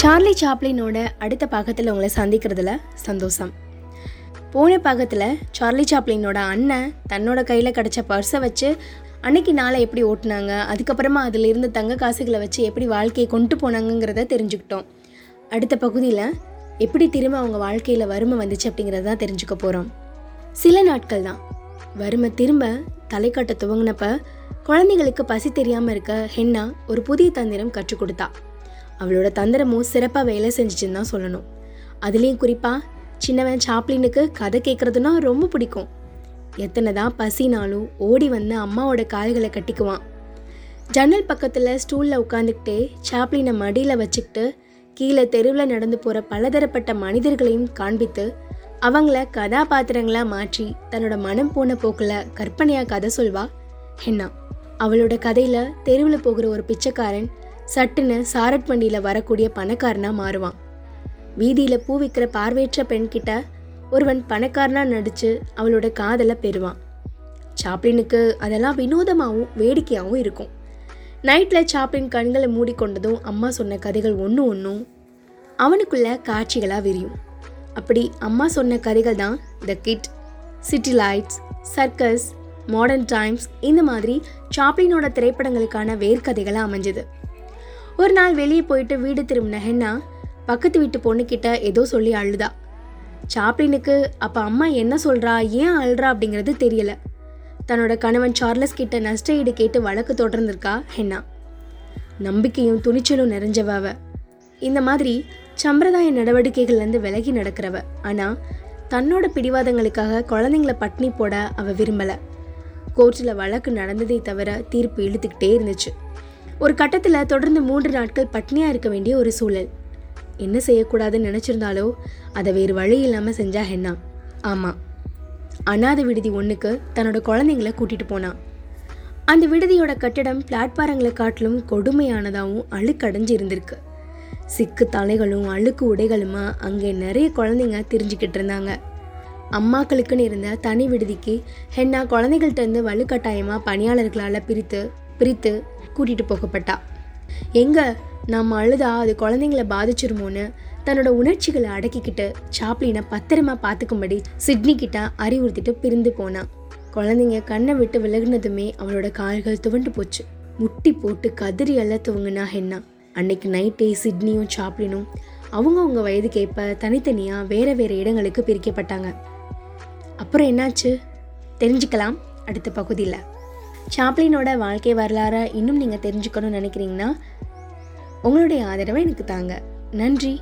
Charlie சாப்ளினோட அடுத்த பாகத்தில் உங்களை சந்திக்கிறதுல சந்தோஷம். போன பாகத்தில் சார்லி சாப்ளினோட அண்ணன் தன்னோட கையில் கிடச்ச பர்ஸை வச்சு அன்னைக்கு நாளை எப்படி ஓட்டினாங்க அதுக்கப்புறமா அதில் இருந்த தங்க காசுகளை வச்சு எப்படி வாழ்க்கையை கொண்டு போனாங்கங்கிறத தெரிஞ்சுக்கிட்டோம். அடுத்த பகுதியில் எப்படி திரும்ப அவங்க வாழ்க்கையில் வறுமை வந்துச்சு அப்படிங்கிறத தான் தெரிஞ்சுக்க போகிறோம் சில நாட்கள் தான். வறுமை திரும்ப தலை காட்ட துவங்கினப்ப குழந்தைகளுக்கு பசி தெரியாமல் இருக்க ஹென்னா ஒரு புதிய தந்திரம் கற்றுக் கொடுத்தா. அவளோட தந்திரமும் சிறப்பாக வேலை செஞ்சிச்சுன்னு தான் சொல்லணும். அதுலேயும் குறிப்பாக சின்னவன் சாப்ளினுக்கு கதை கேட்குறதுனா ரொம்ப பிடிக்கும். எத்தனை தான் பசினாலும் ஓடி வந்து அம்மாவோட கால்களை கட்டிக்குவான். ஜன்னல் பக்கத்தில் ஸ்டூலில் உட்காந்துக்கிட்டே சாப்ளினை மடியில் வச்சுக்கிட்டு கீழே தெருவில் நடந்து போகிற பலதரப்பட்ட மனிதர்களையும் காண்பித்து அவங்கள கதாபாத்திரங்களாக மாற்றி தன்னோட மனம் போன போக்கில் கற்பனையாக கதை சொல்வா ஹென்னா. அவளோட கதையில் தெருவில் போகிற ஒரு பிச்சைக்காரன் சட்டுன்னு சாரட் வண்டியில் வரக்கூடிய பணக்காரனாக மாறுவான். வீதியில் பூ விற்கிற பார்வையற்ற பெண்கிட்ட ஒருவன் பணக்காரனாக நடித்து அவளோட காதலை பெறுவான். சாப்ளினுக்கு அதெல்லாம் வினோதமாகவும் வேடிக்கையாகவும் இருக்கும். நைட்டில் சாப்ளின் கண்களை மூடிக்கொண்டதும் அம்மா சொன்ன கதைகள் ஒன்று ஒன்றும் அவனுக்குள்ள காட்சிகளாக விரியும். அப்படி அம்மா சொன்ன கதைகள் தான் the kid city lights circus modern times இந்த மாதிரி சாப்ளினோட திரைப்படங்களுக்கான வேர்க்கதைகளாக அமைஞ்சது. ஒரு நாள் வெளியே போயிட்டு வீடு திரும்பின ஹென்னா பக்கத்து வீட்டு பொண்ணுக்கிட்ட ஏதோ சொல்லி அழுதா. சாப்ளினுக்கு அப்போ அம்மா என்ன சொல்கிறா ஏன் அழுறா? அப்படிங்கிறது தெரியல. தன்னோட கணவன் சார்லஸ் கிட்ட நஷ்ட ஈடு கேட்டு வழக்கு தொடர்ந்திருக்கா ஹென்னா. நம்பிக்கையும் துணிச்சலும் நிறைஞ்சவாவ இந்த மாதிரி சம்பிரதாய நடவடிக்கைகள்லேருந்து விலகி நடக்கிறவ. ஆனால் தன்னோட பிடிவாதங்களுக்காக குழந்தைங்கள பட்னி போட அவ விரும்பலை. கோர்ட்டில் வழக்கு நடந்ததை தவிர தீர்ப்பு இழுத்துக்கிட்டே இருந்துச்சு. ஒரு கட்டத்தில் தொடர்ந்து மூன்று நாட்கள் பட்னியாக இருக்க வேண்டிய ஒரு சூழல். என்ன செய்யக்கூடாதுன்னு நினச்சிருந்தாலோ அதை வேறு வழி இல்லாமல் செஞ்சா ஹென்னா. ஆமாம் அனாதை விடுதி ஒன்றுக்கு தன்னோட குழந்தைங்கள கூட்டிகிட்டு போனான் அந்த விடுதியோட கட்டடம் பிளாட்பாரங்களை காட்டிலும் கொடுமையானதாகவும் அழுக்கடைஞ்சு இருந்திருக்கு. சிக்கு தலைகளும் அழுக்கு உடைகளுமா அங்கே நிறைய குழந்தைங்க தெரிஞ்சுக்கிட்டு இருந்தாங்க. அம்மாக்களுக்குன்னு இருந்த தனி விடுதிக்கு ஹென்னா குழந்தைகள்ட்ட இருந்து வலுக்கட்டாயமாக பணியாளர்களால் பிரித்து பிரித்து கூட்டிகிட்டு போகப்பட்டா. எங்கே நம்ம அழுதா அது குழந்தைங்கள பாதிச்சிருமோன்னு தன்னோட உணர்ச்சிகளை அடக்கிக்கிட்டு சாப்ளினை பத்திரமா பார்த்துக்கும்படி சிட்னி கிட்ட அறிவுறுத்திட்டு பிரிந்து போனான் குழந்தைங்க கண்ணை விட்டு விலகுனதுமே அவளோட கால்கள் துவண்டு போச்சு. முட்டி போட்டு கதறி அள்ள துவங்கினா ஹென்னா அன்னைக்கு நைட்டே சிட்னியும் சாப்ளினும் அவங்கவுங்க வயதுக்கேற்ப தனித்தனியாக வேற வேற இடங்களுக்கு பிரிக்கப்பட்டாங்க. அப்புறம் என்னாச்சு? தெரிஞ்சுக்கலாம் அடுத்த பகுதியில். சாப்ளினோட வாழ்க்கை வரலாறை இன்னும் நீங்கள் தெரிஞ்சுக்கணும்னு நினைக்கிறீங்கன்னா உங்களுடைய ஆதரவை எனக்கு தாங்க. நன்றி.